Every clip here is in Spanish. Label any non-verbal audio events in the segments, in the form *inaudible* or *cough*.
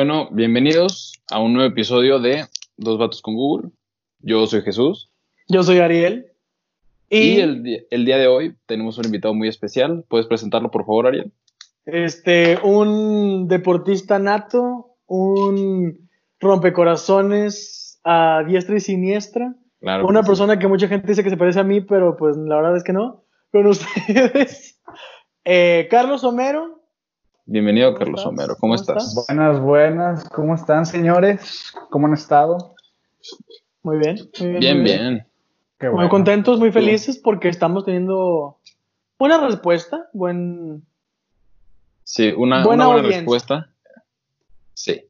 Bueno, bienvenidos a un nuevo episodio de Dos Vatos con Google. Yo soy Jesús. Yo soy Ariel. Y, el, día de hoy tenemos un invitado muy especial. ¿Puedes presentarlo, por favor, Ariel? Este, un deportista nato, un rompecorazones a diestra y siniestra. Claro una persona que mucha gente dice que se parece a mí, pero pues la verdad es que no. Con *laughs* ustedes, eh, Carlos Homero. Bienvenido, Carlos Homero. ¿Cómo, estás? Buenas, buenas. ¿Cómo están, señores? ¿Cómo han estado? Muy bien. bien, bien. Muy contentos, muy felices porque estamos teniendo buena respuesta, buen. Sí, una buena, respuesta. Sí.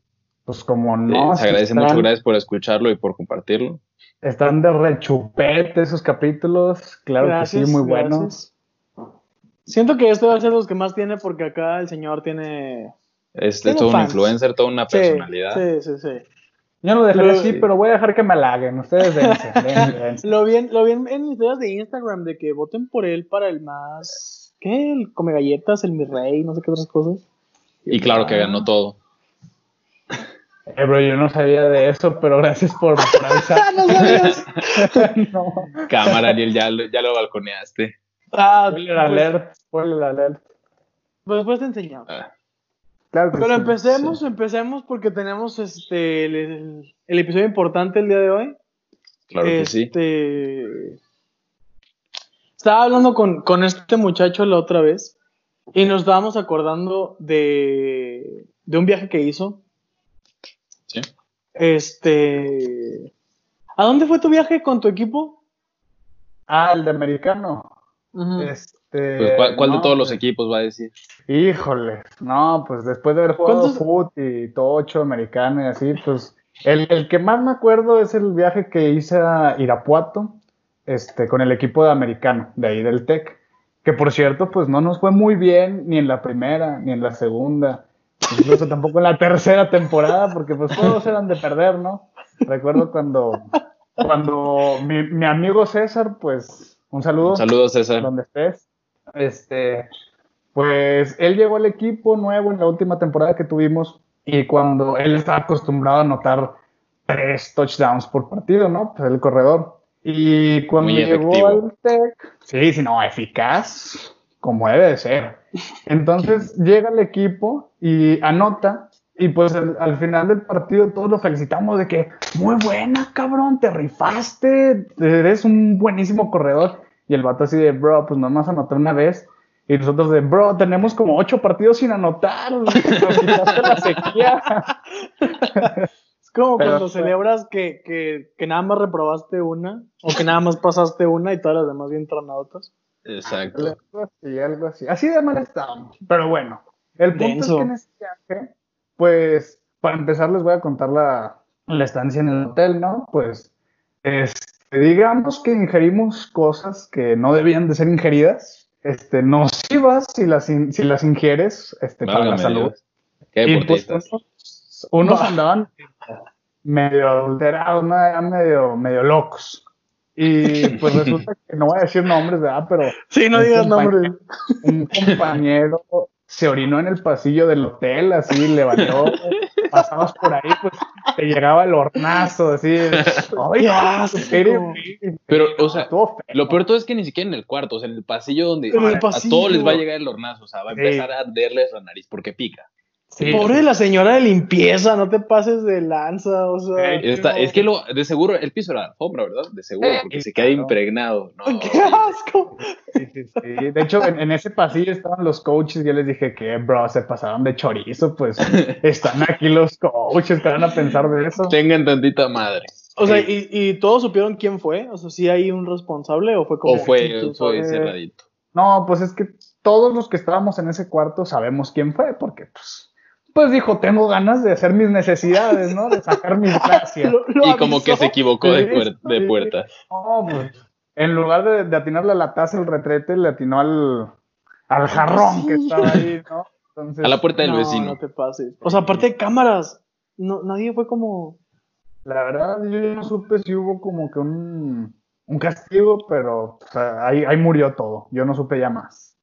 Pues como no. se agradece mucho, gracias por escucharlo y por compartirlo. Están de rechupete esos capítulos, claro que sí, muy buenos. Siento que este va a ser los que más tiene porque acá el señor tiene... Es, todo un influencer, toda una personalidad. Sí, sí, sí. Yo lo dejaré así, pero voy a dejar que me halaguen. Ustedes dense, *laughs* Lo vi, lo vi en, mis videos de Instagram de que voten por él para el más... ¿Qué? El come galletas, el mi rey, no sé qué otras cosas. Y claro que ganó todo. Eh, bro, yo no sabía de eso, pero gracias por, *laughs* avisar. no sabías. *laughs* no. Cámara, Ariel, ya, ya lo balconeaste. Ah, spoiler pues, alert, spoiler alert. Pues después te enseñamos. Ah. Claro Pero empecemos, empecemos porque tenemos este el, episodio importante el día de hoy. Claro que sí. Este, estaba hablando con, con, este muchacho la otra vez y nos estábamos acordando de, de un viaje que hizo. Sí. Este. ¿A dónde fue tu viaje con tu equipo? Ah, el de americano. Este, pues, ¿Cuál, de todos los equipos va a decir? Híjole, no, pues después de haber jugado fútbol y tocho, americano y así, pues el, el, que más me acuerdo es el viaje que hice a Irapuato, este, con el equipo de americano, de ahí del TEC, que por cierto, pues no nos fue muy bien ni en la primera, ni en la segunda, incluso tampoco en la tercera temporada, porque pues todos eran de perder, ¿no? Recuerdo cuando, cuando mi, mi amigo César, pues un saludo. Saludos, César. Donde estés. Este, pues él llegó al equipo nuevo en la última temporada que tuvimos y cuando él estaba acostumbrado a anotar tres touchdowns por partido, ¿no? Pues el corredor. Y cuando llegó al Tech, sí, sí, no, eficaz, como debe de ser. Entonces llega al equipo y anota y pues al, final del partido todos lo felicitamos de que, muy buena, cabrón, te rifaste, eres un buenísimo corredor. Y el vato así de, bro, pues nomás anoté una vez. Y nosotros de, bro, tenemos como ocho partidos sin anotar. la sequía. *laughs* Es como cuando celebras que, que, que, nada más reprobaste una, o que nada más pasaste una y todas las demás bien tronadotas. Exacto. Algo así, algo así. Así de mal estábamos. Pero bueno, el punto es que en este viaje pues para empezar les voy a contar la, estancia en el hotel, ¿no? Pues este, digamos que ingerimos cosas que no debían de ser ingeridas, este, nocivas si las, si las ingieres este, para la salud. y pues, unos, *laughs* andaban medio adulterados, medio, medio locos. Y pues resulta que no voy a decir nombres, ¿verdad? Pero. Sí, no digas nombres. Un compañero se orinó en el pasillo del hotel, así levantó, *laughs* pasabas por ahí, pues te llegaba el hornazo, así. Pero, o sea, lo peor todo es que ni siquiera en el cuarto, o sea, en el pasillo donde a, todos les va a llegar el hornazo, o sea, va a empezar a arderles la nariz porque pica. Pobre la señora de limpieza, no te pases de lanza, o sea. Es que lo, de seguro, el piso era alfombra, ¿verdad? De seguro, porque se queda impregnado. *laughs* ¡Qué asco! De hecho, en, ese pasillo estaban los coaches y yo les dije que, bro, se pasaron de chorizo, pues *laughs* están aquí los coaches, te van a pensar de eso. Tengan tantita madre. O sea, ¿y, ¿y, todos supieron quién fue? O sea, ¿sí hay un responsable o fue como... O fue, fue cerradito. No, pues es que todos los que estábamos en ese cuarto sabemos quién fue, porque pues pues dijo, tengo ganas de hacer mis necesidades, ¿no? De sacar mis gracias. *laughs* y como que se equivocó de, de puerta. No, pues, en lugar de, de, atinarle a la taza el retrete, le atinó al, al jarrón que estaba ahí, *laughs* ¿no? Entonces, a la puerta del vecino. No te pases. O sea, aparte de cámaras, no, nadie fue como... La verdad, yo no supe si hubo como que un, un castigo, pero ahí, ahí murió todo. Yo no supe ya más.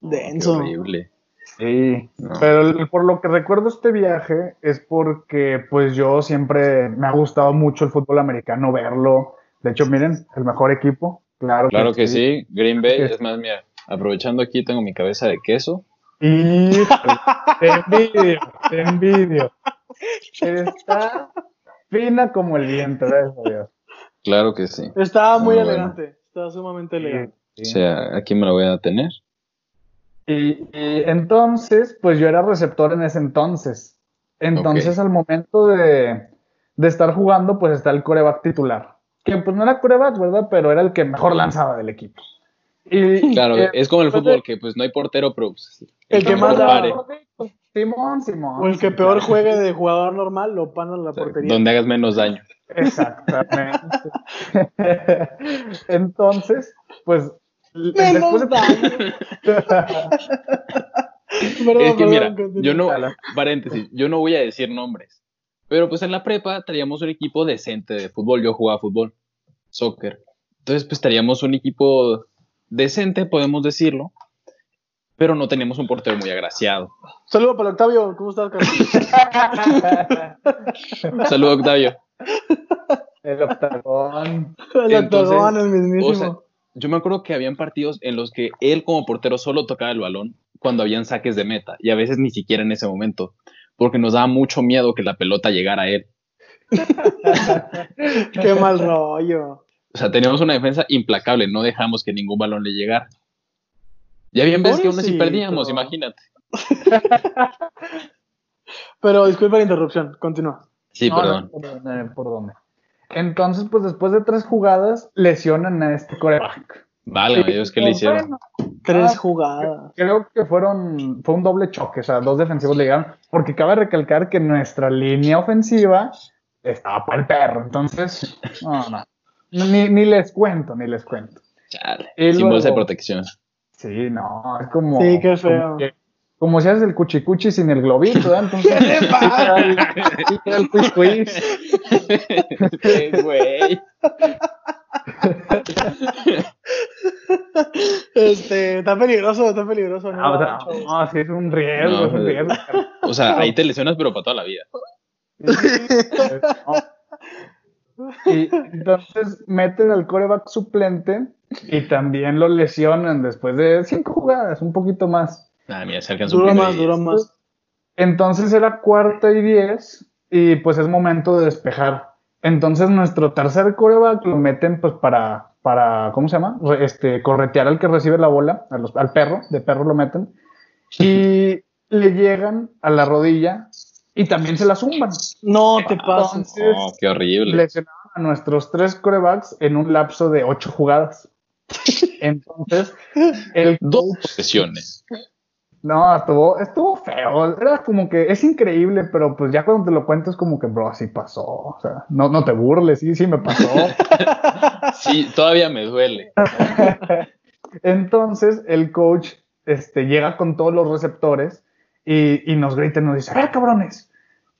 Denso. horrible. Sí, pero por lo que recuerdo este viaje es porque pues yo siempre me ha gustado mucho el fútbol americano, verlo. De hecho, miren, el mejor equipo, claro. Claro que, sí. Green Bay, es más, mira, aprovechando aquí tengo mi cabeza de queso. Y te envidio, te envidio. Está fina como el viento, gracias Dios. Claro que sí. Estaba muy elegante, estaba sumamente elegante. O sea, aquí me lo voy a tener. Y, entonces, pues yo era receptor en ese entonces. Entonces, al momento de, estar jugando, pues está el coreback titular. Que pues no era coreback, ¿verdad? Pero era el que mejor lanzaba del equipo. Y, claro, es como el fútbol, que pues no hay portero, pero pues, el, que más pare. Simón, Simón. O el que peor *laughs* juegue de jugador normal, lo pana en la portería. Donde hagas menos daño. Exactamente. *laughs* Entonces, pues Menos daño. *laughs* es que mira, yo no, paréntesis, yo no voy a decir nombres, pero pues en la prepa teníamos un equipo decente de fútbol, yo jugaba fútbol, soccer, entonces pues teníamos un equipo decente, podemos decirlo, pero no teníamos un portero muy agraciado. Saludo para Octavio, ¿cómo estás, Carlos? *laughs* Saludo, Octavio. El octagón. El octagón, el mismísimo yo me acuerdo que habían partidos en los que él como portero solo tocaba el balón cuando habían saques de meta y a veces ni siquiera en ese momento, porque nos daba mucho miedo que la pelota llegara a él. *laughs* Qué mal rollo. O sea, teníamos una defensa implacable, no dejamos que ningún balón le llegara. Ya bien ves que aún así perdíamos, imagínate. *laughs* Pero disculpa la interrupción, continúa. Sí, perdón. ¿Por dónde? Entonces, pues después de tres jugadas, lesionan a este coreback. Vale, Dios, ¿qué le hicieron? tres ah, jugadas. Creo que fueron, fue un doble choque, o sea, dos defensivos le llegaron, porque cabe recalcar que nuestra línea ofensiva estaba para el perro, entonces, no, no, ni, ni les cuento, ni les cuento. Chale, sin bolsa de protección. Sí, no, es como... Sí, qué feo como si haces el cuchicuchi sin el globito, ¿eh? Entonces, *laughs* ¿qué *laughs* el quiz quiz. Qué güey. Este, está peligroso, está peligroso. No, ah, no, sí, es un riesgo, es un riesgo. O sea, ahí te lesionas, pero para toda la vida. Y entonces meten al coreback suplente y también lo lesionan después de cinco jugadas, un poquito más. Ah, mira, Dura más, dura más. Entonces era cuarta y diez y pues es momento de despejar. Entonces nuestro tercer coreback lo meten pues para, para ¿cómo se llama? Este, corretear al que recibe la bola, al perro, de perro lo meten. Y *laughs* le llegan a la rodilla y también se la zumban. No te pases. Oh, qué horrible. Lesionaron a nuestros tres corebacks en un lapso de ocho jugadas. *laughs* Entonces, el dos sesiones. No, estuvo, estuvo feo. Era como que es increíble, pero pues ya cuando te lo cuento es como que, bro, así pasó. O sea, no, no te burles, sí, sí me pasó. *laughs* sí, todavía me duele. *laughs* Entonces el coach este, llega con todos los receptores y, nos grita y nos dice, a ver, cabrones,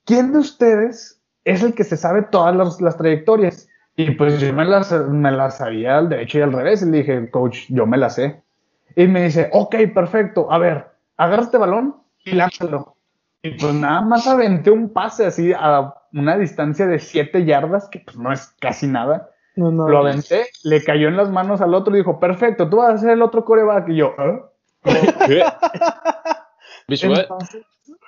¿quién de ustedes es el que se sabe todas las, trayectorias? Y pues yo me las, me las sabía al derecho y al revés. Y le dije, coach, yo me las sé. Y me dice, ok, perfecto, a ver, agarra este balón y lánzalo. Y pues nada más aventé un pase así a una distancia de 7 yardas, que pues no es casi nada. Lo aventé, le cayó en las manos al otro y dijo, perfecto, tú vas a ser el otro coreback. Y yo, *laughs* ¿eh? ¿Qué?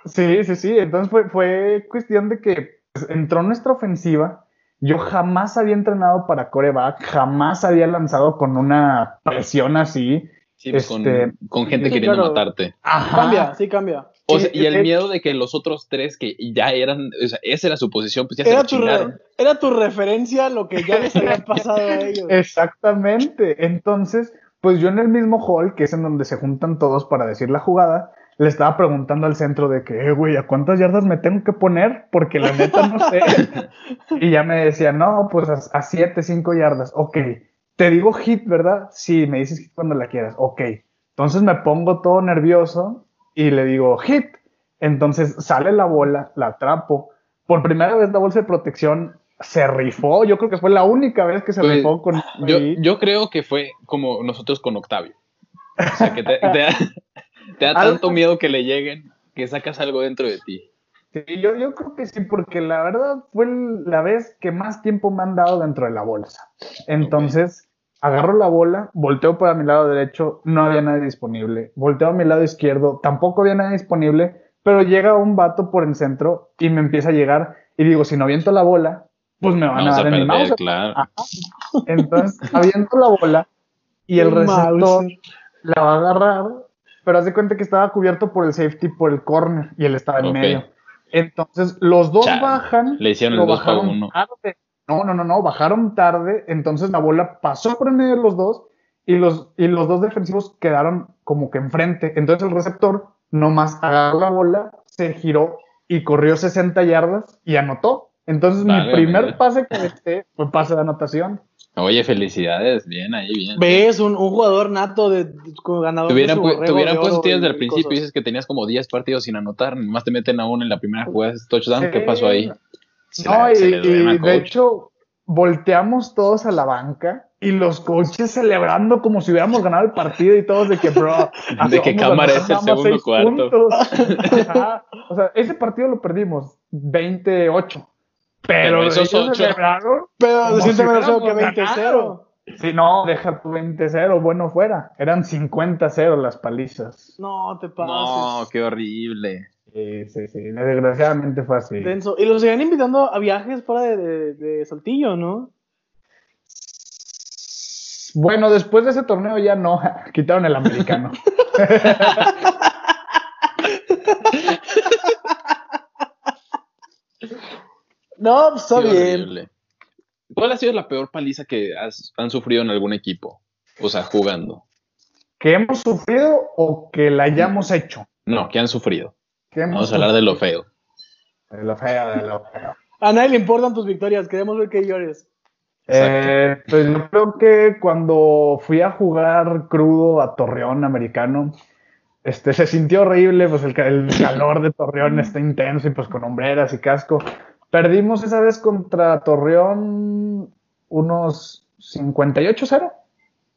sí, sí, sí. Entonces fue, fue cuestión de que pues, entró nuestra ofensiva. Yo jamás había entrenado para coreback, jamás había lanzado con una presión así. Sí, pues, este, con, gente queriendo matarte. Cambia, sí cambia. y el miedo de que los otros tres que ya eran, o sea, esa era su posición, pues ya era se tu Era tu referencia a lo que ya les había pasado a ellos. *laughs* Exactamente. Entonces, pues yo en el mismo hall, que es en donde se juntan todos para decir la jugada, le estaba preguntando al centro de que, eh, güey, ¿a cuántas yardas me tengo que poner? Porque la neta no sé. *laughs* y ya me decía, no, pues a, a siete, cinco yardas. Ok te digo hit, ¿verdad? Sí, me dices hit cuando la quieras. Ok. Entonces me pongo todo nervioso y le digo hit. Entonces sale la bola, la atrapo. Por primera vez la bolsa de protección se rifó. Yo creo que fue la única vez que se pues, rifó con. Yo, yo, creo que fue como nosotros con Octavio. O sea, que te, *laughs* te da tanto miedo que le lleguen que sacas algo dentro de ti. Sí, yo, yo creo que sí, porque la verdad fue la vez que más tiempo me han dado dentro de la bolsa. Entonces, agarro la bola, volteo para mi lado derecho, no había nadie disponible. Volteo a mi lado izquierdo, tampoco había nadie disponible, pero llega un vato por el centro y me empieza a llegar. Y digo, si no aviento la bola, pues me van a dar en mouse. Claro. Entonces, *laughs* aviento la bola y el receptor la va a agarrar, pero haz de cuenta que estaba cubierto por el safety, por el corner, y él estaba en medio. Entonces, los dos bajan. Le hicieron el bajaron uno. Tarde. No, no, no, no, bajaron tarde. Entonces la bola pasó por el medio de los dos y los, y los dos defensivos quedaron como que enfrente. Entonces el receptor nomás agarró la bola, se giró y corrió 60 yardas y anotó. Entonces mi primer pase que este fue pase de anotación. Oye, felicidades, bien ahí, bien. Ves, un, un jugador nato de, ganador. Te hubieran, de hubieran puesto desde el principio y dices que tenías como 10 partidos sin anotar, nomás te meten a uno en la primera jugada, touchdown, ¿qué pasó ahí? No, y, de hecho, volteamos todos a la banca y los coaches celebrando como si hubiéramos ganado el partido y todos de que, bro, *laughs* de que cámara es el segundo cuarto. *laughs* o sea, ese partido lo perdimos 28 pero, esos ocho. Celebraron pero siente menos que 20-0. Sí, no, deja tu 20-0, bueno fuera. Eran 50-0 las palizas. No, te pases. No, qué horrible. Sí, sí, sí. Desgraciadamente fue así. Y los siguen invitando a viajes fuera de, de, Saltillo, ¿no? Bueno, después de ese torneo ya no. *laughs* Quitaron el americano. *laughs* No, pues, está bien. ¿Cuál ha sido la peor paliza que has, han sufrido en algún equipo? O sea, jugando. ¿Que hemos sufrido o que la hayamos hecho? No, que han sufrido. Vamos a hablar de lo *laughs* feo. De lo feo, de lo feo. A nadie le importan tus victorias, queremos ver que llores. Eh, pues yo creo que cuando fui a jugar crudo a Torreón americano, este, se sintió horrible, pues el, el *laughs* calor de Torreón está intenso y pues con hombreras y casco. Perdimos esa vez contra Torreón unos 58-0.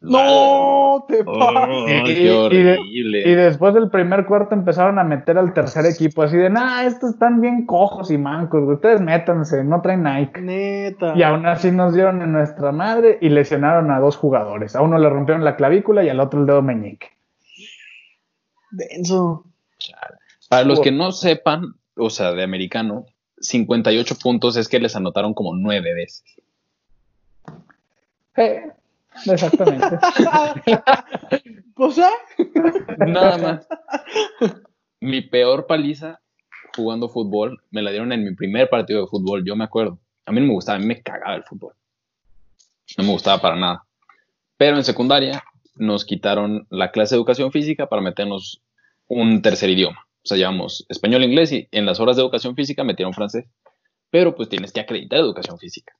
No, te pases. y, después del primer cuarto empezaron a meter al tercer equipo, así de, nah, estos están bien cojos y mancos, ustedes métanse, no traen Nike. Neta. Y aún así nos dieron en nuestra madre y lesionaron a dos jugadores. A uno le rompieron la clavícula y al otro el dedo meñique. Denso. Para los que no sepan, o sea, de americano, 58 puntos es que les anotaron como nueve veces. Eh, exactamente. *laughs* ¿Pues ¿eh? Nada más. Mi peor paliza jugando fútbol me la dieron en mi primer partido de fútbol, yo me acuerdo. A mí no me gustaba, a mí me cagaba el fútbol. No me gustaba para nada. Pero en secundaria nos quitaron la clase de educación física para meternos un tercer idioma o sea, llevamos español e inglés y en las horas de educación física metieron francés. Pero pues tienes que acreditar educación física.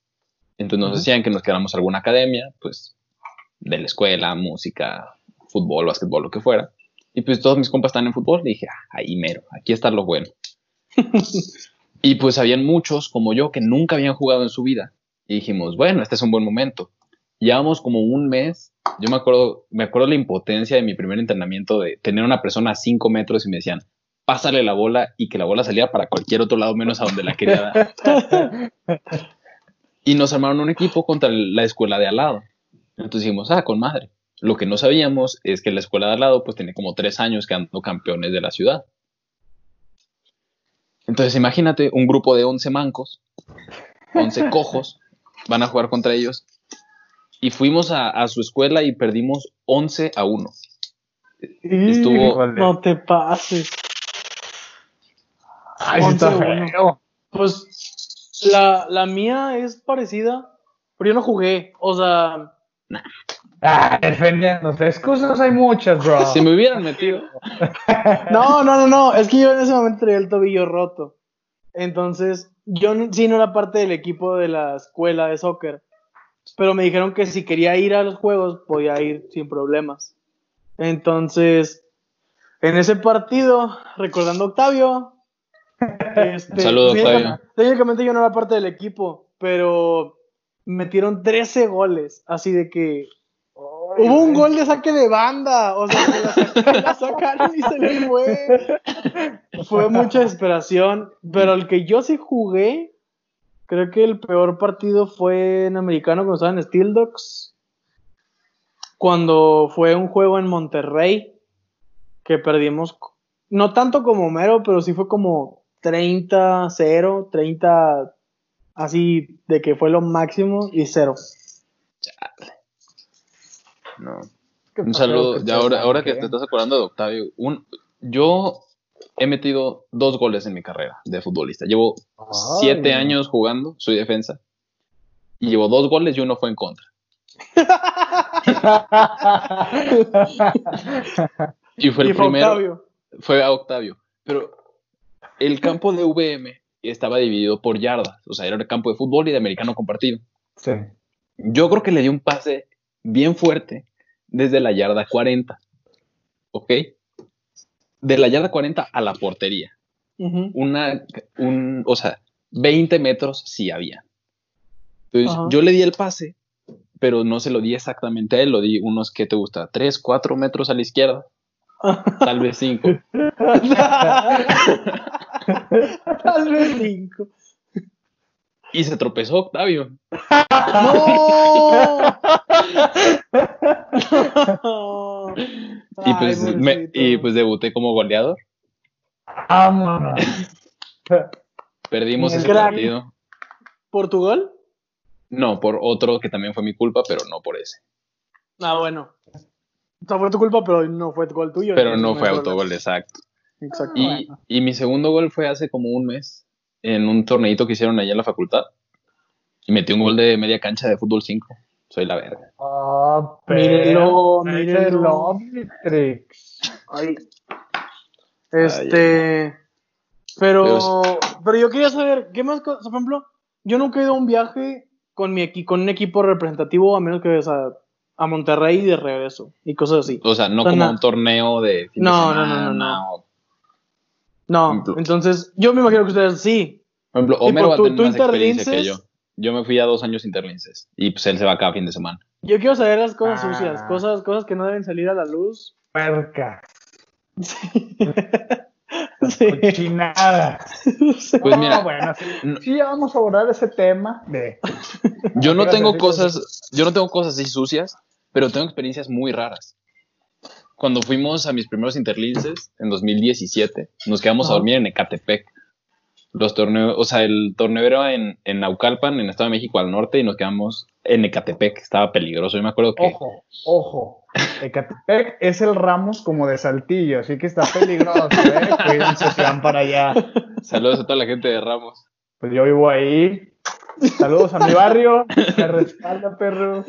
Entonces nos decían que nos quedáramos alguna academia, pues de la escuela, música, fútbol, básquetbol, lo que fuera. Y pues todos mis compas están en fútbol. Y dije, ah, ahí mero, aquí está lo bueno. *laughs* y pues habían muchos como yo que nunca habían jugado en su vida. Y dijimos, bueno, este es un buen momento. Llevamos como un mes. Yo me acuerdo, me acuerdo la impotencia de mi primer entrenamiento de tener una persona a cinco metros y me decían, pásale la bola y que la bola saliera para cualquier otro lado menos a donde la quería dar. *laughs* y nos armaron un equipo contra la escuela de al lado. Entonces dijimos, ah, con madre. Lo que no sabíamos es que la escuela de al lado pues tiene como tres años quedando campeones de la ciudad. Entonces imagínate un grupo de 11 mancos, 11 *laughs* cojos, van a jugar contra ellos. Y fuimos a, a su escuela y perdimos 11 a 1. Estuvo... No te pases. Ay, está feo. Pues la, la mía es parecida, pero yo no jugué. O sea. Ah, defendiéndose. Excusas hay muchas, bro. *laughs* Si me hubieran metido. *laughs* no, no, no, no. Es que yo en ese momento tenía el tobillo roto. Entonces, yo sí no era parte del equipo de la escuela de soccer. Pero me dijeron que si quería ir a los juegos, podía ir sin problemas. Entonces, en ese partido, recordando a Octavio, *laughs* este, Saludos, Técnicamente yo no era parte del equipo, pero metieron 13 goles, así de que Hubo un gol de saque de banda, o sea, la, la sacaron y se le fue. Fue mucha desesperación, pero el que yo sí jugué, creo que el peor partido fue en americano cuando estaba en Steel Dogs, cuando fue un juego en Monterrey, que perdimos, no tanto como Mero, pero sí fue como 30-0, 30 así de que fue lo máximo y cero. No. Un saludo. Ya ahora, ahora que te estás acordando de Octavio, un, yo he metido dos goles en mi carrera de futbolista. Llevo siete años jugando, soy defensa. Y llevo dos goles y uno fue en contra. *laughs* y fue el primero. Octavio. Fue a Octavio. Pero el campo de VM estaba dividido por yardas. O sea, era el campo de fútbol y de americano compartido. Sí. Yo creo que le di un pase bien fuerte desde la yarda 40. ¿Ok? De la yarda 40 a la portería. Una, un, o sea, 20 metros sí había. Entonces, yo le di el pase, pero no se lo di exactamente a él, lo di unos que te gusta, 3, 4 metros a la izquierda. Tal vez 5. *laughs* Tal vez 5. Y se tropezó Octavio. ¡No! *laughs* y, pues, y pues debuté como goleador. Perdimos ese partido. ¿Por tu gol? No, por otro que también fue mi culpa, pero no por ese. Ah, bueno. O sea, fue tu culpa, pero no fue gol tuyo. Pero no fue autogol, exacto. Exacto. Y, y mi segundo gol fue hace como un mes en un torneito que hicieron allá en la facultad. Y metí un gol de media cancha de fútbol 5. Soy la verga. Ah, pero mírenlo, Ay. Este. Pero, pero, yo quería saber, ¿qué más? Por ejemplo, yo nunca he ido a un viaje con, mi con un equipo representativo, a menos que vayas a, a Monterrey y de regreso, y cosas así. O sea, no como un torneo de. no, no, no, no, no, no. entonces, yo me imagino que ustedes sí. Por ejemplo, Homero va a tener más experiencia que yo. Yo me fui a dos años interlinces y pues él se va cada fin de semana. Yo quiero saber las cosas sucias, ah. cosas, cosas que no deben salir a la luz. Perca. *laughs* Sí. *laughs* sí. Cochinada. *laughs* Pues mira, bueno, sí, vamos a abordar ese tema de. Yo no tengo cosas, yo no tengo cosas así sucias, pero tengo experiencias muy raras. Cuando fuimos a mis primeros interlinces en 2017, nos quedamos a dormir en Ecatepec los torneos, o sea, el torneo era en, en Naucalpan, en Estado de México al norte, y nos quedamos en Ecatepec, estaba peligroso. Yo me acuerdo que. Ojo, ojo. Ecatepec es el Ramos como de Saltillo, así que está peligroso, ¿eh? *laughs* Cuídense si van para allá. Saludos a toda la gente de Ramos. Pues yo vivo ahí. Saludos a mi barrio. Me respalda, perro.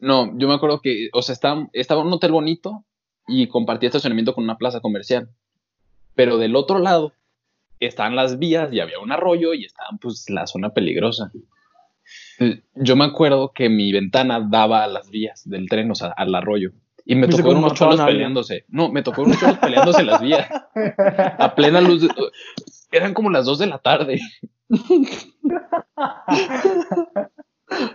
No, yo me acuerdo que, o sea, estaba, estaba un hotel bonito y compartía estacionamiento con una plaza comercial pero del otro lado están las vías y había un arroyo y estaban pues la zona peligrosa. Yo me acuerdo que mi ventana daba a las vías del tren, o sea, al arroyo. Y me tocó unos cholos peleándose. No, me tocó unos cholos peleándose en las vías. A plena luz. Eran como las 2 de la tarde.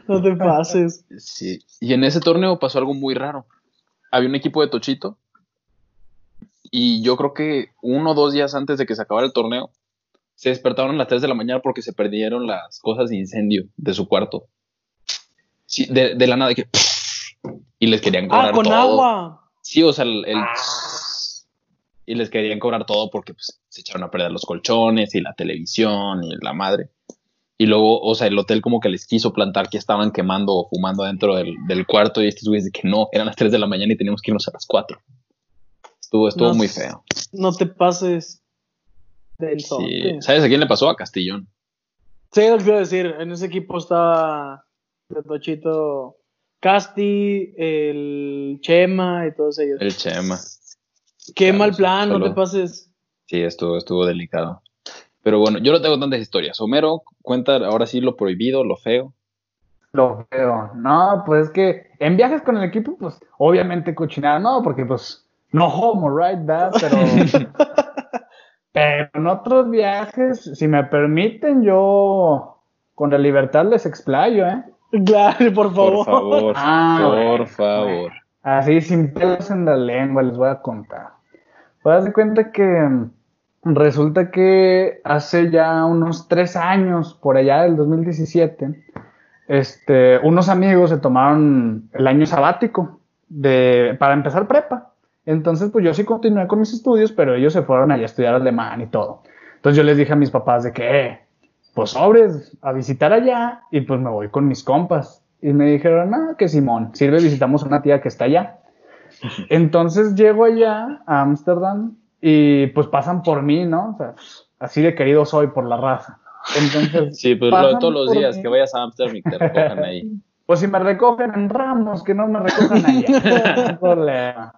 No te pases. Sí. Y en ese torneo pasó algo muy raro. Había un equipo de Tochito y yo creo que uno o dos días antes de que se acabara el torneo, se despertaron a las 3 de la mañana porque se perdieron las cosas de incendio de su cuarto. Sí, de, de la nada, que, y les querían cobrar ah, con agua. Sí, o sea, el, y les querían cobrar todo porque pues, se echaron a perder los colchones y la televisión y la madre. Y luego, o sea, el hotel como que les quiso plantar que estaban quemando o fumando dentro del, del cuarto y estos güeyes de que no, eran las 3 de la mañana y teníamos que irnos a las 4. Estuvo, estuvo muy feo. No te pases sí. ¿Sabes a quién le pasó? A Castillón. Sí, lo que quiero decir. En ese equipo estaba el Tochito Casti, el Chema y todos ellos. El Chema. Qué mal plan, no te pases. Sí, estuvo, estuvo delicado. Pero bueno, yo no tengo tantas historias. Homero, cuenta ahora sí lo prohibido, lo feo. Lo feo. No, pues es que en viajes con el equipo, pues obviamente cochinada, no, porque pues no homo, right? That, pero, *laughs* pero en otros viajes, si me permiten, yo con la libertad les explayo, ¿eh? Claro, por favor. Por favor, ah, por favor. Así, sin pelos en la lengua, les voy a contar. Pues de cuenta que mm, resulta que hace ya unos tres años, por allá del 2017, este, unos amigos se tomaron el año sabático de, para empezar prepa. Entonces, pues yo sí continué con mis estudios, pero ellos se fueron allá a estudiar alemán y todo. Entonces yo les dije a mis papás de que, eh, pues sobres, a visitar allá y pues me voy con mis compas. Y me dijeron, ah, que Simón, sirve, visitamos a una tía que está allá. Entonces llego allá a Ámsterdam y pues pasan por mí, ¿no? O sea, así de querido soy por la raza. Entonces, sí, pues todos los días que vayas a Ámsterdam y te recojan ahí. Pues si me recogen en Ramos, que no me recojan *laughs* no problema.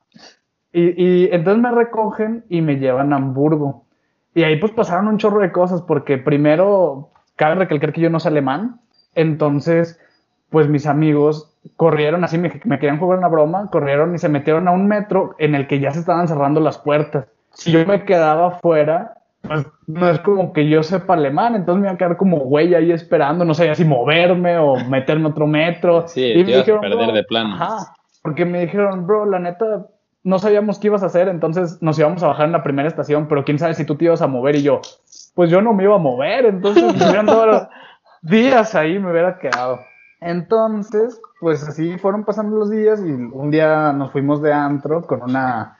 Y, y entonces me recogen y me llevan a Hamburgo. Y ahí pues pasaron un chorro de cosas, porque primero, cabe recalcar que yo no sé alemán, entonces pues mis amigos corrieron así, me, querían jugar una broma, corrieron y se metieron a un metro en el que ya se estaban cerrando las puertas. Si yo me quedaba afuera, pues no es como que yo sepa alemán, entonces me iba a quedar como güey ahí esperando, no sabía si moverme o meterme otro metro. Sí, y me dijeron, perder de plano. porque me dijeron, bro, la neta, no sabíamos qué ibas a hacer, entonces nos íbamos a bajar en la primera estación, pero quién sabe si tú te ibas a mover y yo, pues yo no me iba a mover, entonces me hubieran dado *laughs* días ahí, me hubiera quedado. Entonces, pues así fueron pasando los días y un día nos fuimos de antro con una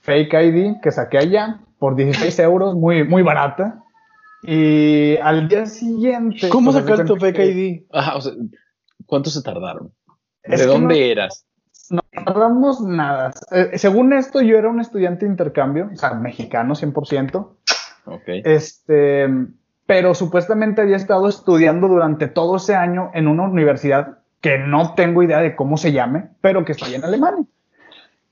fake ID que saqué allá por 16 euros, muy, muy barata. Y al día siguiente. ¿Cómo pues, sacaste tu fake ID? Ajá, o sea, ¿cuánto se tardaron? ¿De dónde eras? No tardamos nada. Eh, según esto, yo era un estudiante de intercambio, o sea, mexicano 100%. Ok. Este pero supuestamente había estado estudiando durante todo ese año en una universidad que no tengo idea de cómo se llame, pero que está en Alemania.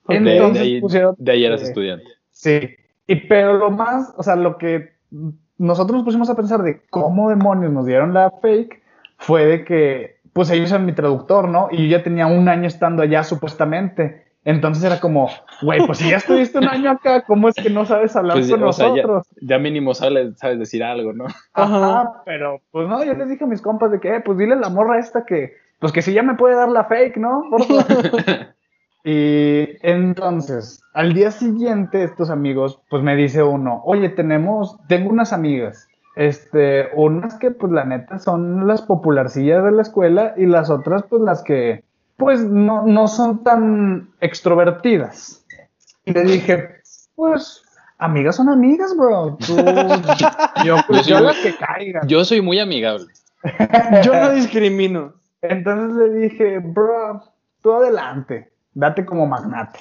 Entonces, de, ahí, pusieron, de ahí eras estudiante. Sí, y pero lo más, o sea, lo que nosotros nos pusimos a pensar de cómo demonios nos dieron la fake fue de que, pues ellos eran mi traductor, ¿no? Y yo ya tenía un año estando allá supuestamente. Entonces era como, güey, pues si ya estuviste un año acá, ¿cómo es que no sabes hablar pues con nosotros? ya, mínimo sabes, sabes, decir algo, ¿no? Ajá, pero pues no, yo les dije a mis compas de que, eh, pues dile a la morra esta que, pues que si ya me puede dar la fake, ¿no? *laughs* y entonces, al día siguiente, estos amigos, pues me dice uno, oye, tenemos, tengo unas amigas, este, unas que pues la neta son las popularcillas de la escuela y las otras pues las que pues no, no son tan extrovertidas. Y le dije, pues, amigas son amigas, bro. *laughs* yo, pues, yo, que caiga. Yo soy muy amigable. yo no discrimino. Entonces le dije, bro, tú adelante, date como magnate.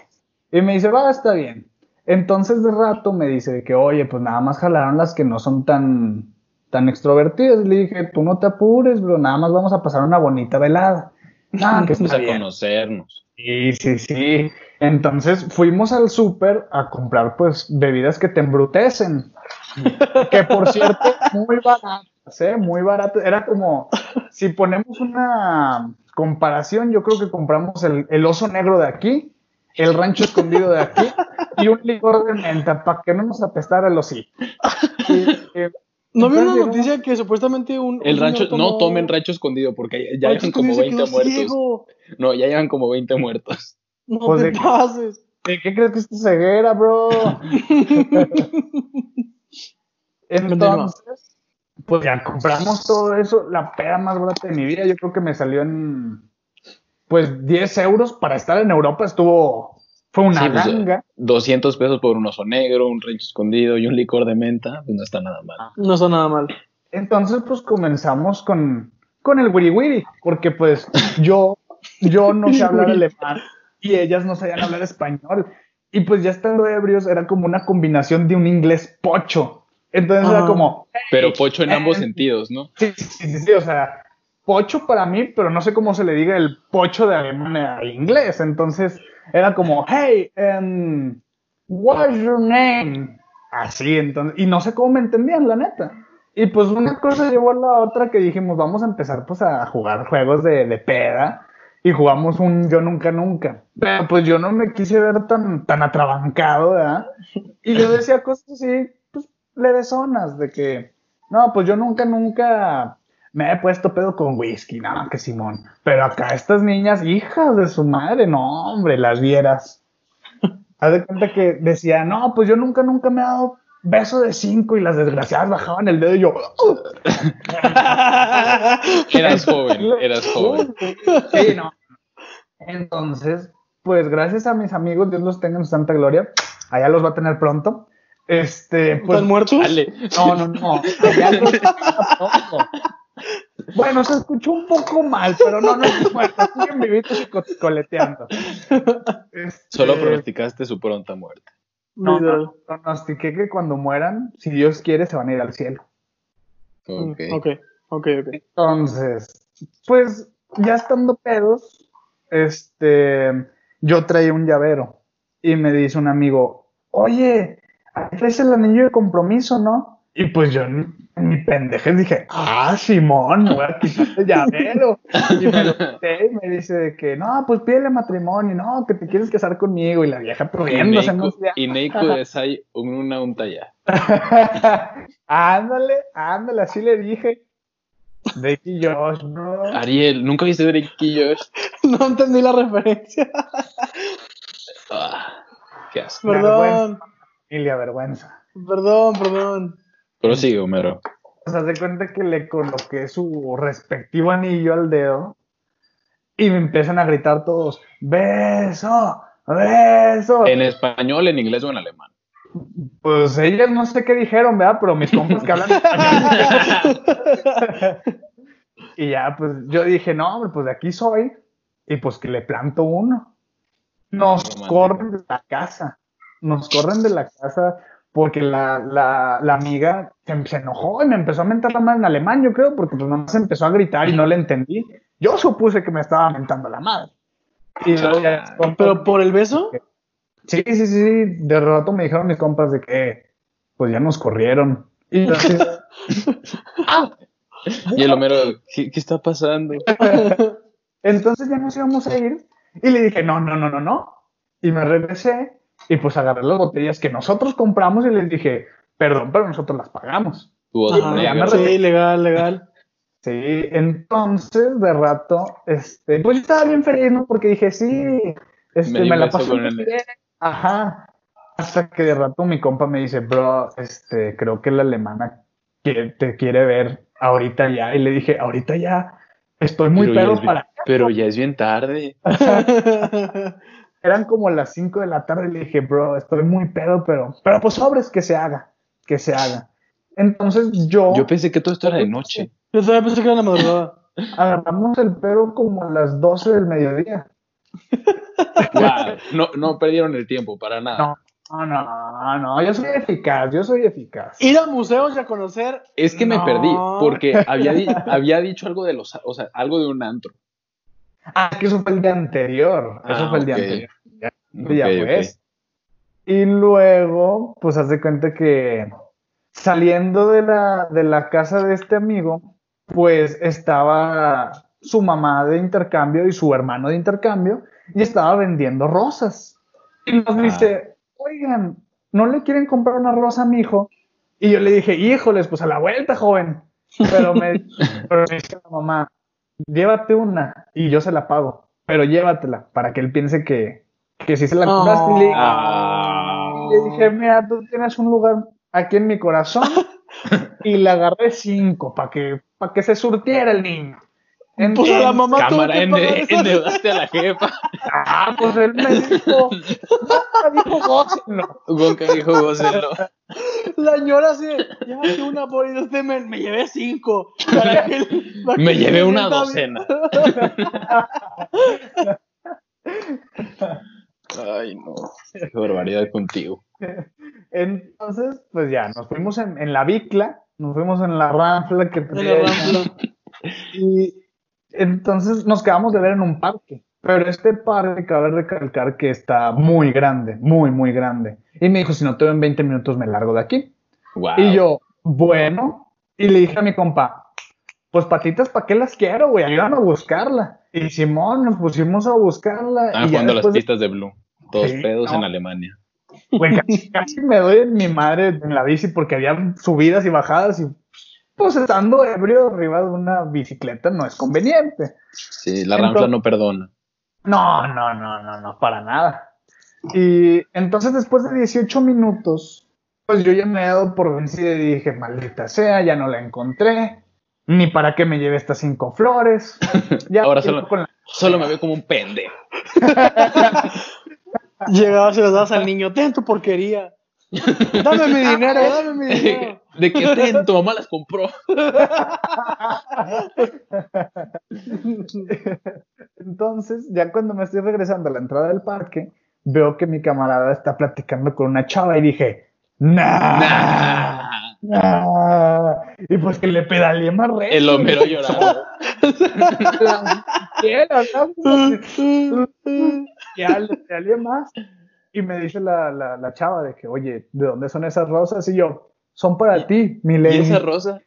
Y me dice, va, está bien. Entonces de rato me dice que, oye, pues nada más jalaron las que no son tan, tan extrovertidas. le dije, tú no te apures, bro, nada más vamos a pasar una bonita velada. *laughs* Ah, que a conocernos. Sí, sí, sí. Entonces fuimos al súper a comprar pues bebidas que te embrutecen. *laughs* que por cierto, muy baratas, ¿eh? Muy baratas. Era como, si ponemos una comparación, yo creo que compramos el, oso negro de aquí, el rancho escondido de aquí y un licor de menta para que no nos apestara el osito. Eh, ¿No vio una noticia que supuestamente un. El rancho. No tomen rancho escondido porque ya llevan como 20 muertos. No, ya llevan como 20 muertos. No pues te pases. ¿De qué crees que es tu ceguera, bro? *laughs* Entonces, pues ya compramos todo eso. La peda más barata de mi vida, yo creo que me salió en. Pues 10 euros para estar en Europa estuvo fue una pues, ganga. 200 pesos por un oso negro, un rancho escondido y un licor de menta, pues no está nada mal. No está nada mal. Entonces, pues comenzamos con, con el wiri wiri, porque pues yo, yo *laughs* no sé hablar alemán y ellas no sabían hablar español. Y pues ya estando ebrios era como una combinación de un inglés pocho. Entonces era como... pero pocho en ambos sentidos, ¿no? Sí, sí, sí, sí, o sea, pocho para mí, pero no sé cómo se le diga el pocho de alemán a inglés. Entonces era como, hey, um, what's your name? Así, entonces, y no sé cómo me entendían, la neta. Y pues una cosa llevó a la otra que dijimos, vamos a empezar pues a jugar juegos de, de peda. Y jugamos un yo nunca nunca. Pero pues yo no me quise ver tan, tan atrabancado, ¿verdad? Y yo decía cosas así, pues levesonas, de que, no, pues yo nunca nunca me he puesto pedo con whisky, nada, que Simón. Pero acá estas niñas, hijas de su madre, no, hombre, las vieras. *laughs* Haz de cuenta que decía, no, pues yo nunca, nunca me he dado beso de cinco y las desgraciadas bajaban el dedo y yo. *laughs* eras joven, eras joven. Sí, no. Entonces, pues gracias a mis amigos, Dios los tenga en santa gloria, allá los va a tener pronto. Este, pues, ¿Están muertos? No, no, no. Bueno, se escuchó un poco mal, pero no, no es *laughs* muerto. Siguen vivitos y coleteando. Solo este, pronosticaste su pronta muerte. No, no, pronostiqué que cuando mueran, si Dios quiere, se van a ir al cielo. Ok, ok, ok. Entonces, pues ya estando pedos, este, yo traía un llavero y me dice un amigo, oye, es el anillo de compromiso, ¿no? Y pues yo en mi pendeje dije, ah, Simón, voy a quitar el llavero. Y me lo quité y me dice que, no, pues pídele matrimonio, no, que te quieres casar conmigo. Y la vieja prohibiéndose. Y Neiko desay una unta ya. *laughs* ándale, ándale, así le dije. Drake y Josh, bro. Ariel, ¿nunca viste Drake y Josh? *laughs* no entendí la referencia. ah, qué asco. Perdón. Familia, vergüenza. Perdón, perdón. Pero sí, Homero. O sea, se cuenta que le coloqué su respectivo anillo al dedo y me empiezan a gritar todos, beso, beso. ¿En español, en inglés o en alemán? Pues ellas no sé qué dijeron, ¿verdad? Pero mis compas que hablan español. *laughs* y ya, pues yo dije, no, hombre, pues de aquí soy. Y pues que le planto uno. Nos corren de la casa. Nos corren de la casa porque la, la, la amiga se, enojó y me empezó a mentar la madre en alemán, yo creo, porque pues se empezó a gritar y no le entendí. Yo supuse que me estaba mentando la madre. Y ¿Pero por el beso? Sí, sí, sí, de rato me dijeron mis compas de que pues ya nos corrieron. Y, *laughs* ah, y el Homero, ¿qué, ¿qué está pasando? *laughs* Entonces ya nos íbamos a ir y le dije, no, no, no, no, no. Y me regresé y pues agarré las botellas que nosotros compramos y les dije, perdón, pero nosotros las pagamos. sí, legal, legal. Sí, entonces de rato, este, pues yo estaba bien feliz, ¿no? Porque dije, sí, este, me, la pasó bien. Ajá. Hasta que de rato mi compa me dice, bro, este, creo que la alemana te quiere ver ahorita ya. Y le dije, ahorita ya, estoy muy pedo para. Pero ya es bien tarde. *laughs* eran como las 5 de la tarde y le dije, bro, estoy muy pedo, pero, pero pues sobres que se haga, que se haga. Entonces yo... Yo pensé que todo esto era de noche. Yo pensé que era la madrugada. *laughs* Agarramos el pedo como a las 12 del mediodía. no, no perdieron el tiempo para nada. No, no, no, no, yo soy eficaz, yo soy eficaz. Ir a museos y a conocer. Es que me perdí, porque había, *laughs* había dicho algo de los, o sea, algo de un antro. Ah, que eso fue el día anterior. Eso fue el día ah, anterior. Ya, pues. Y luego, pues haz de cuenta que saliendo de la, de la casa de este amigo, pues estaba su mamá de intercambio y su hermano de intercambio y estaba vendiendo rosas. Y nos dice, oigan, ¿no le quieren comprar una rosa a mi hijo? Y yo le dije, híjoles, pues a la vuelta, joven. Pero me, pero *laughs* me dice la mamá, llévate una y yo se la pago, pero llévatela para que él piense que, que si se la compraste. y, le, dije, mira, tú tienes un lugar aquí en mi corazón *laughs* y le agarré cinco para que, para que se surtiera el niño. Pues a la mamá cámara, endeudaste a la jefa. Ah, pues él me dijo, *laughs* *laughs* dijo gócenlo. Gonca dijo gócenlo. La señora así, llévate una por y usted me, me llevé cinco. me llevé una docena. *laughs* Ay, no. Qué barbaridad contigo. Entonces, pues ya, nos fuimos en, en la bicla, nos fuimos en la ranfla que tenía. Y entonces nos quedamos de ver en un parque. Pero este parque, cabe recalcar que está muy grande, muy, muy grande. Y me dijo, si no te veo en 20 minutos, me largo de aquí. Y yo, bueno. Y le dije a mi compa, pues patitas, ¿para qué las quiero, güey? Ayúdame a buscarla. Y Simón, nos pusimos a buscarla. Ah, y jugando las pistas de Blue. Todos pedos en Alemania. Güey, casi, me doy en mi madre en la bici porque había subidas y bajadas y pues estando ebrio arriba de una bicicleta no es conveniente. Sí, la rampa no perdona. No, no, no, no, no, para nada. Y entonces después de 18 minutos, pues yo ya me he dado por vencido y dije, maldita sea, ya no la encontré, ni para qué me lleve estas cinco flores. *laughs* Ya Ahora solo, solo me veo como un pendejo. *laughs* Llegabas y le das al niño, ten tu porquería. Dame mi dinero, dame mi *laughs* dinero. ¿De qué ten? Tu mamá las compró. Entonces, ya cuando me estoy regresando a la entrada del parque, veo que mi camarada está platicando con una chava y dije, nah, nah. Y pues que le pedaleé más recio. El Homero llorando. *laughs* *laughs* ya le pedaleé más. Y me dice la, la, la, chava de que, oye, ¿de dónde son esas rosas? Y yo, son para ti, mi ley. ¿Y esa rosa?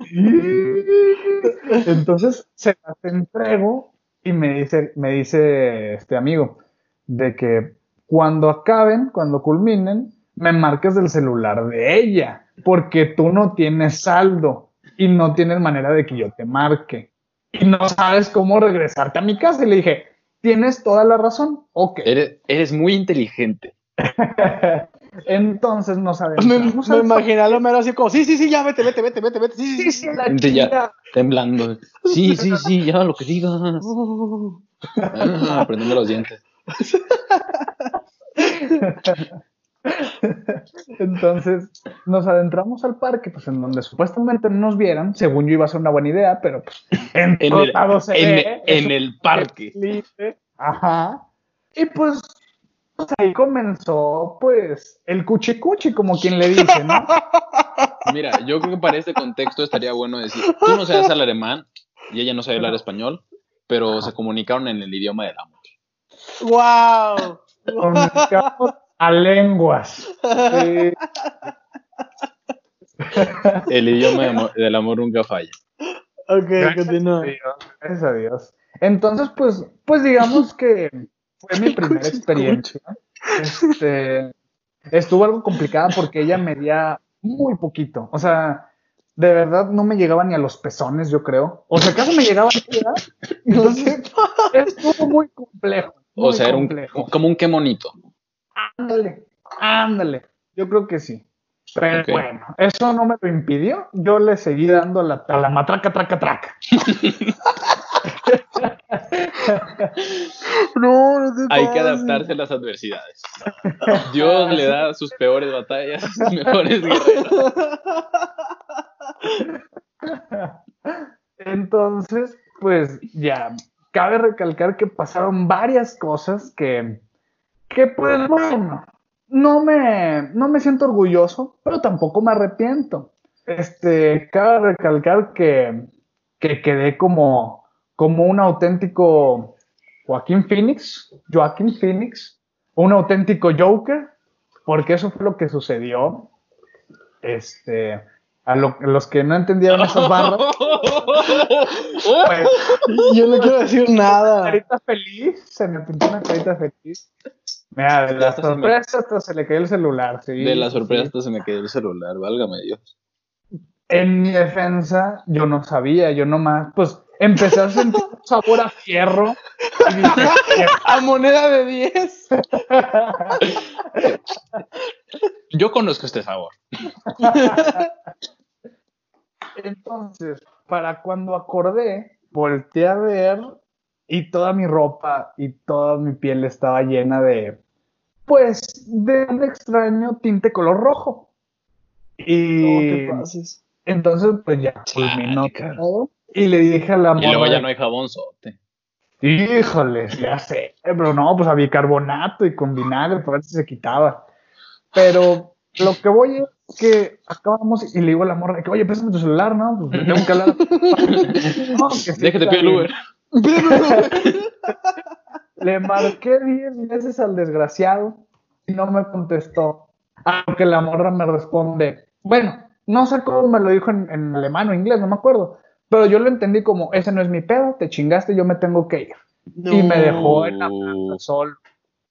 *laughs* Entonces se las entrego y me dice, me dice este amigo de que cuando acaben, cuando culminen, me marques del celular de ella, porque tú no tienes saldo y no tienes manera de que yo te marque. Y no sabes cómo regresarte a mi casa. Y le dije, tienes toda la razón. Ok. Eres, eres muy inteligente. *laughs* Entonces no sabemos. Me, me imaginé a Homero así como, sí, sí, sí, ya vete, vete, vete, vete, vete. Sí, sí, sí, la ya, temblando. Sí, sí, sí, ya lo que digas. *laughs* Ah, aprendiendo los dientes. *laughs* *laughs* Entonces nos adentramos al parque, pues en donde supuestamente no nos vieran, según yo iba a ser una buena idea, pero pues *laughs* en, el, en, el parque. Ajá. Y pues, pues, ahí comenzó pues el cuchi cuchi, como quien le dice, ¿no? *laughs* Mira, yo creo que para este contexto estaría bueno decir, tú no sabes hablar alemán y ella no sabe hablar español, pero se comunicaron en el idioma del amor. ¡Wow! A lenguas. El idioma del amor nunca falla. Ok, continúa. Gracias a Dios. Entonces, pues, pues digamos que fue mi *laughs* primera experiencia. Este, estuvo algo complicada porque ella medía muy poquito. O sea, de verdad no me llegaba ni a los pezones, yo creo. O sea, acaso me llegaba a *laughs* Entonces, estuvo muy complejo. o sea, era un, como un qué monito. Ándale, ándale. Yo creo que sí. Pero bueno, eso no me lo impidió. Yo le seguí dando la, a la matraca, traca, traca. *laughs* no, no Hay que adaptarse a las adversidades. Dios le da sus peores batallas sus mejores guerreros. Entonces, pues ya, cabe recalcar que pasaron varias cosas que que pues no me, no me siento orgulloso, pero tampoco me arrepiento. Este, cabe recalcar que, que quedé como, como un auténtico Joaquín Phoenix, Joaquín Phoenix, un auténtico Joker, porque eso fue lo que sucedió. Este, a, los que no entendieron esas *laughs* barras. pues, yo no quiero decir nada. Carita feliz, se me pintó una carita feliz. Mira, de la sorpresa hasta se le cayó el celular. Sí, de la sorpresa hasta se me cayó el celular, válgame Dios. En mi defensa, yo no sabía, yo nomás, pues empecé a sentir un sabor a fierro. Y dije, a moneda de 10. Yo conozco este sabor. *laughs* Entonces, para cuando acordé, volteé a ver y toda mi ropa y toda mi piel estaba llena de, pues, de un extraño tinte color rojo. Y entonces, pues ya culminó todo. Y le dije a la Y luego ya no hay jabón sote. Híjole, ya sé, pero no, pues había bicarbonato y con vinagre para ver si se quitaba. Pero lo que voy es que acabamos y le digo a la morra que, oye, préstame tu celular, ¿no? Pues tengo que hablar. *laughs* no, Déjate pedir el Uber. *laughs* Le marqué 10 veces al desgraciado y no me contestó. Aunque la morra me responde, bueno, no sé cómo me lo dijo en, alemán o inglés, no me acuerdo. Pero yo lo entendí como, ese no es mi pedo, te chingaste, yo me tengo que ir. Y me dejó en la plaza solo.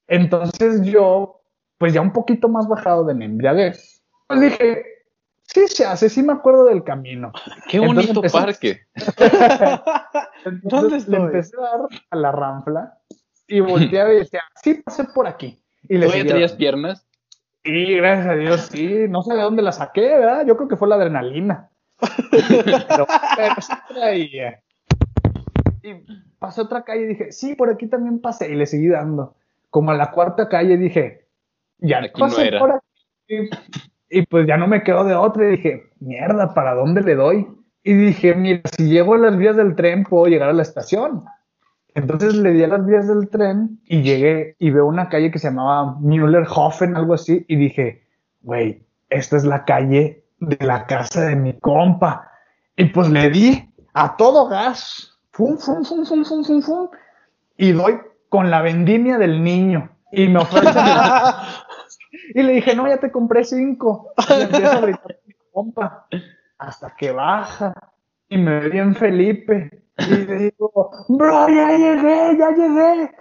Entonces yo, pues ya un poquito más bajado de mi embriaguez, pues dije, Sí se hace, sí me acuerdo del camino. *laughs* Qué bonito parque. *laughs* Entonces le empecé a dar a la ranfla y volteaba y decía, sí, pasé por aquí. Y le traías piernas? Sí, gracias a Dios, sí. No sé de dónde la saqué, ¿verdad? Yo creo que fue la adrenalina. pero, pero sí traía. Y pasé otra calle y dije, sí, por aquí también pasé. Y le seguí dando. Como a la cuarta calle dije, ya aquí por aquí. Y pues ya no me quedo de otra. Y dije, mierda, ¿para dónde le doy? Y dije, mira, si llego a las vías del tren, puedo llegar a la estación. Entonces le di a las vías del tren y llegué y veo una calle que se llamaba Müllerhofen, algo así, y dije, güey, esta es la calle de la casa de mi compa. Y pues le di a todo gas, fum, fum, fum, fum, fum, fum, fum, y doy con la vendimia del niño. Y me ofrece. *laughs* y le dije, no, ya te compré cinco. Y empiezo a gritar mi compa, hasta que baja. Y me ve bien Felipe y le digo, bro, ya llegué, ya llegué.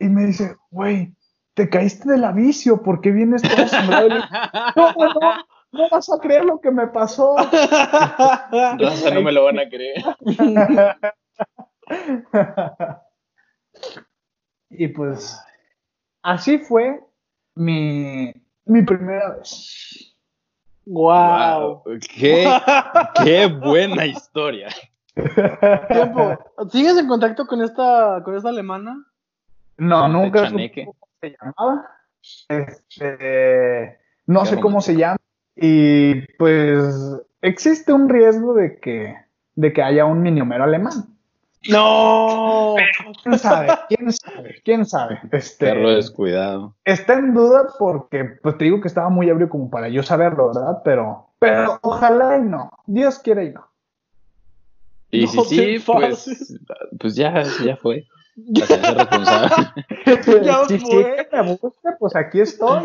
Y me dice, güey, te caíste de la vicio, ¿por qué vienes todo asombrado? no, no, no vas a creer lo que me pasó. *laughs* no me lo van a creer. *laughs* y pues, así fue mi, mi primera vez. Wow. Qué, *laughs* qué buena historia. Tiempo. ¿Sigues en contacto con esta, con esta alemana? No, nunca sé cómo se llamaba. Este, no sé cómo se llama. Y pues existe un riesgo de que, de que haya un miniomero alemán. No. ¿Quién sabe? ¿Quién sabe? ¿Quién sabe? Este, descuidado. Está en duda porque, pues te digo que estaba muy ebrio como para yo saberlo, ¿verdad? Pero, pero ojalá y no. Dios quiere y no. Y si sí, pues, pues ya, ya fue. ya si *laughs* fue. me pues aquí estoy.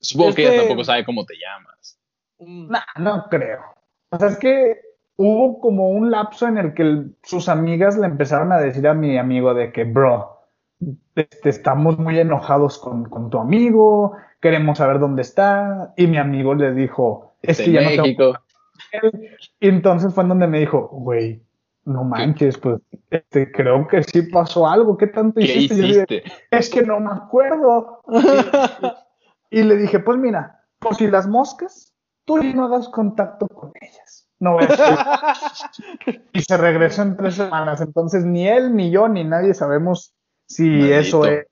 Supongo que ella este tampoco sabe cómo te llamas. No, no creo. O sea, es que hubo como un lapso en el que sus amigas le empezaron a decir a mi amigo de que, bro, este, estamos muy enojados con, con, tu amigo, queremos saber dónde está. Y mi amigo le dijo, es que ya no tengo y entonces fue en donde me dijo, güey, no manches, pues este, creo que sí pasó algo. ¿Qué tanto hiciste? es que no me acuerdo. *laughs* y, le dije, pues mira, pues si las moscas, tú no hagas contacto con ellas. No es *laughs* y se regresó en tres semanas. Entonces ni él, ni yo, ni nadie sabemos si eso es,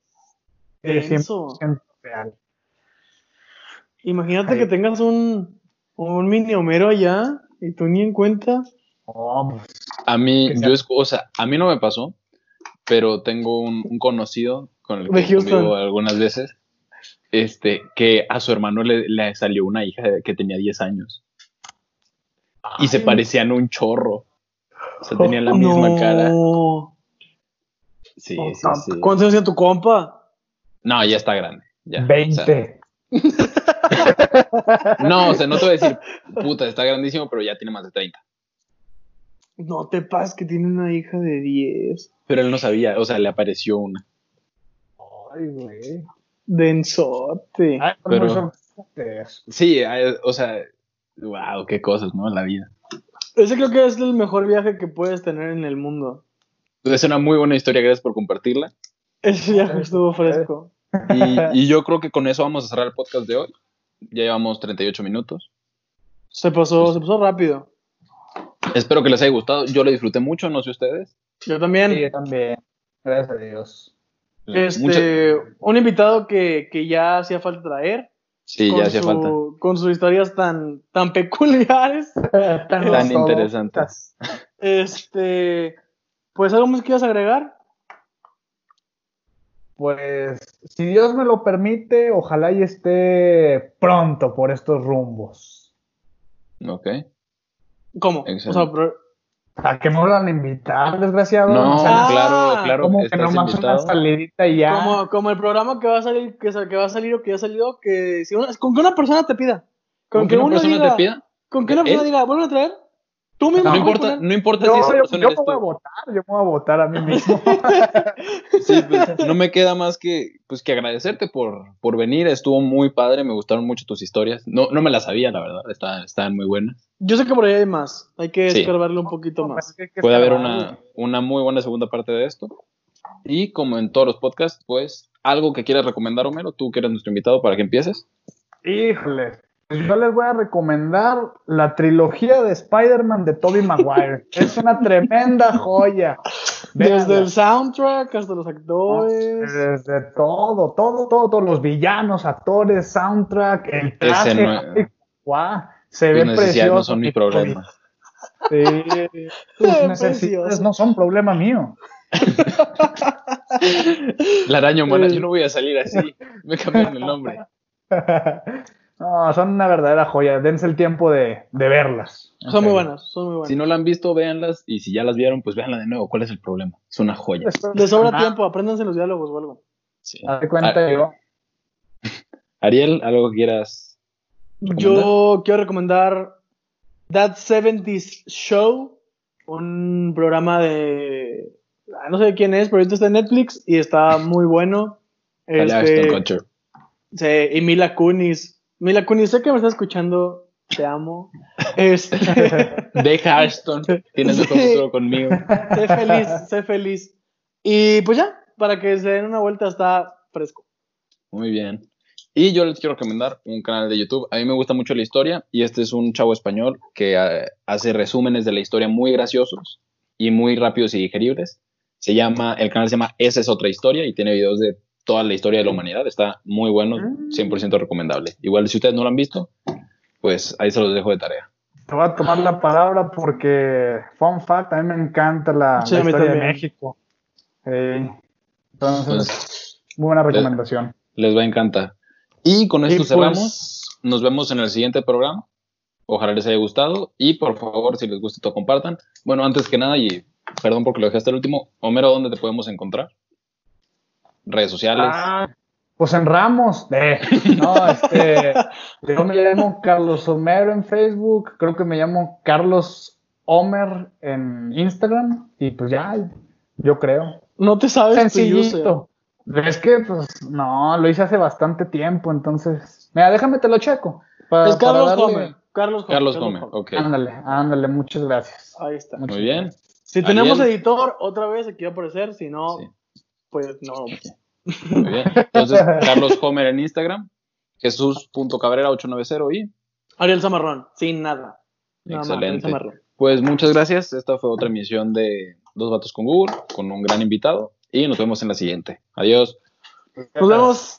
es 100% real. Imagínate que tengas un, un mini Homero allá y tú ni en cuenta. a mí, yo es, o sea, a mí no me pasó, pero tengo un, conocido con el que vivo algunas veces, este, que a su hermano le, salió una hija que tenía 10 años. Y se parecían un chorro. O sea, tenían la misma cara. Sí, sí, sí. ¿Cuántos años tiene tu compa? No, ya está grande. Ya, 20. *laughs* no, o sea, no te voy a decir, puta, está grandísimo, pero ya tiene más de 30. No te pases que tiene una hija de 10. Pero él no sabía, o sea, le apareció una. Ay, güey. Densote. pero, sí, o sea, wow, qué cosas, ¿no? La vida. Ese creo que es el mejor viaje que puedes tener en el mundo. Es una muy buena historia, gracias por compartirla. Ese viaje estuvo fresco. Y, yo creo que con eso vamos a cerrar el podcast de hoy. Ya llevamos 38 minutos. Se pasó, se pasó rápido. Espero que les haya gustado. Yo lo disfruté mucho, no sé ustedes. Yo también. yo también. Gracias a Dios. Este, un invitado que, ya hacía falta traer. Sí, ya hacía falta. Con sus historias tan, tan peculiares. *laughs* tan, interesantes. Este, pues algo más que ibas a agregar. Pues, si Dios me lo permite, ojalá y esté pronto por estos rumbos. Ok. ¿Cómo? O sea, ¿A qué me van a invitar, desgraciado? No, claro, claro. Como que nomás una salidita y ya. Como, como el programa que va a salir, que, que va a salir o que ya ha salido, que si una, con que una persona te pida. Con, que, una persona te pida. Con que una persona diga, ¿vuelven a traer? Tú mismo. No, importa, no importa yo, si esa persona yo, yo eres me voy a tú. votar, yo me voy a votar a mí mismo. *laughs* Sí, pues, no me queda más que, pues, que agradecerte por, por venir. Estuvo muy padre, me gustaron mucho tus historias. No, no me las sabía, la verdad, estaban, estaban muy buenas. Yo sé que por ahí hay más. Hay que Sí. escarbarle un poquito más. Pues, ¿qué- qué Puede haber una, una muy buena segunda parte de esto. Y como en todos los podcasts, pues, algo que quieras recomendar, Homero, tú que eres nuestro invitado para que empieces. Híjole, yo les voy a recomendar la trilogía de Spider-Man de Tobey Maguire. *laughs* es una tremenda joya. Desde Véanla. el soundtrack hasta los actores. Desde todo, todo, todo, todos los villanos, actores, soundtrack, el traje. No- guau, se Tus ve necesidades precioso. no son mi problema. Sí, tus necesidades no son *laughs* problema mío. La araña humana, yo no voy a salir así. Me cambiaron el nombre. *laughs* No, son una verdadera joya. Dense el tiempo de, de verlas. Son muy buenas, son muy buenas. Si no la han visto, véanlas. Y si ya las vieron, pues véanla de nuevo. ¿Cuál es el problema? Es una joya. Les sobra Ah, tiempo, apréndanse los diálogos o algo. Sí. Haz de cuenta Ah, yo. *laughs* Ariel, algo que quieras. Yo quiero recomendar That 70s Show, un programa de. ah, No sé quién es, pero ahorita está en Netflix y está muy bueno. Este, Kutcher. sí, y Mila Kunis. Mila Kunis, sé que me estás escuchando, te amo. Este, *laughs* Deja Ashton. Tienes Sí. futuro conmigo. sé feliz, sé feliz. Y pues ya, para que se den una vuelta, está fresco. Muy bien. Y yo les quiero recomendar un canal de YouTube. A mí me gusta mucho la historia y este es un chavo español que eh, hace resúmenes de la historia muy graciosos y muy rápidos y digeribles. Se llama, el canal se llama Esa es otra historia y tiene videos de toda la historia de la humanidad. Está muy bueno, 100% recomendable. Igual si ustedes no lo han visto, pues ahí se los dejo de tarea. Te voy a tomar la palabra porque, fun fact, a mí me encanta la, Sí, historia de. México. Eh, entonces, Pues muy buena recomendación. les va a encantar. Y con esto pues- cerramos. Nos vemos en el siguiente programa. Ojalá les haya gustado. Y por favor, si les gusta, compartan. Bueno, antes que nada, y perdón porque lo dejé hasta el último, Homero, ¿dónde te podemos encontrar? Redes sociales. Ah, pues en Ramos. Eh, *laughs* no, este, yo me llamo Carlos Homero en Facebook, creo que me llamo Carlos Homer en Instagram y pues ya, yo creo. No te sabes tu. Sencillito. Es que, pues, no, lo hice hace bastante tiempo, entonces. Mira, déjame te lo checo. Es para Carlos darle- Homer. Carlos Homer. Carlos Gómez, ok. Ándale, ándale, muchas gracias. Ahí está. Muchas Muy bien. Si tenemos Ariel. editor, otra vez aquí va a aparecer. Si no, Sí. Pues no. Muy bien. Entonces, Carlos Homer en Instagram, Jesús.cabrera890 y Ariel Zamarrón, sin nada. Nada más, Excelente. Zamarrón. pues muchas gracias. Esta fue otra emisión de Dos Vatos con Google con un gran invitado y nos vemos en la siguiente. Adiós. Nos vemos.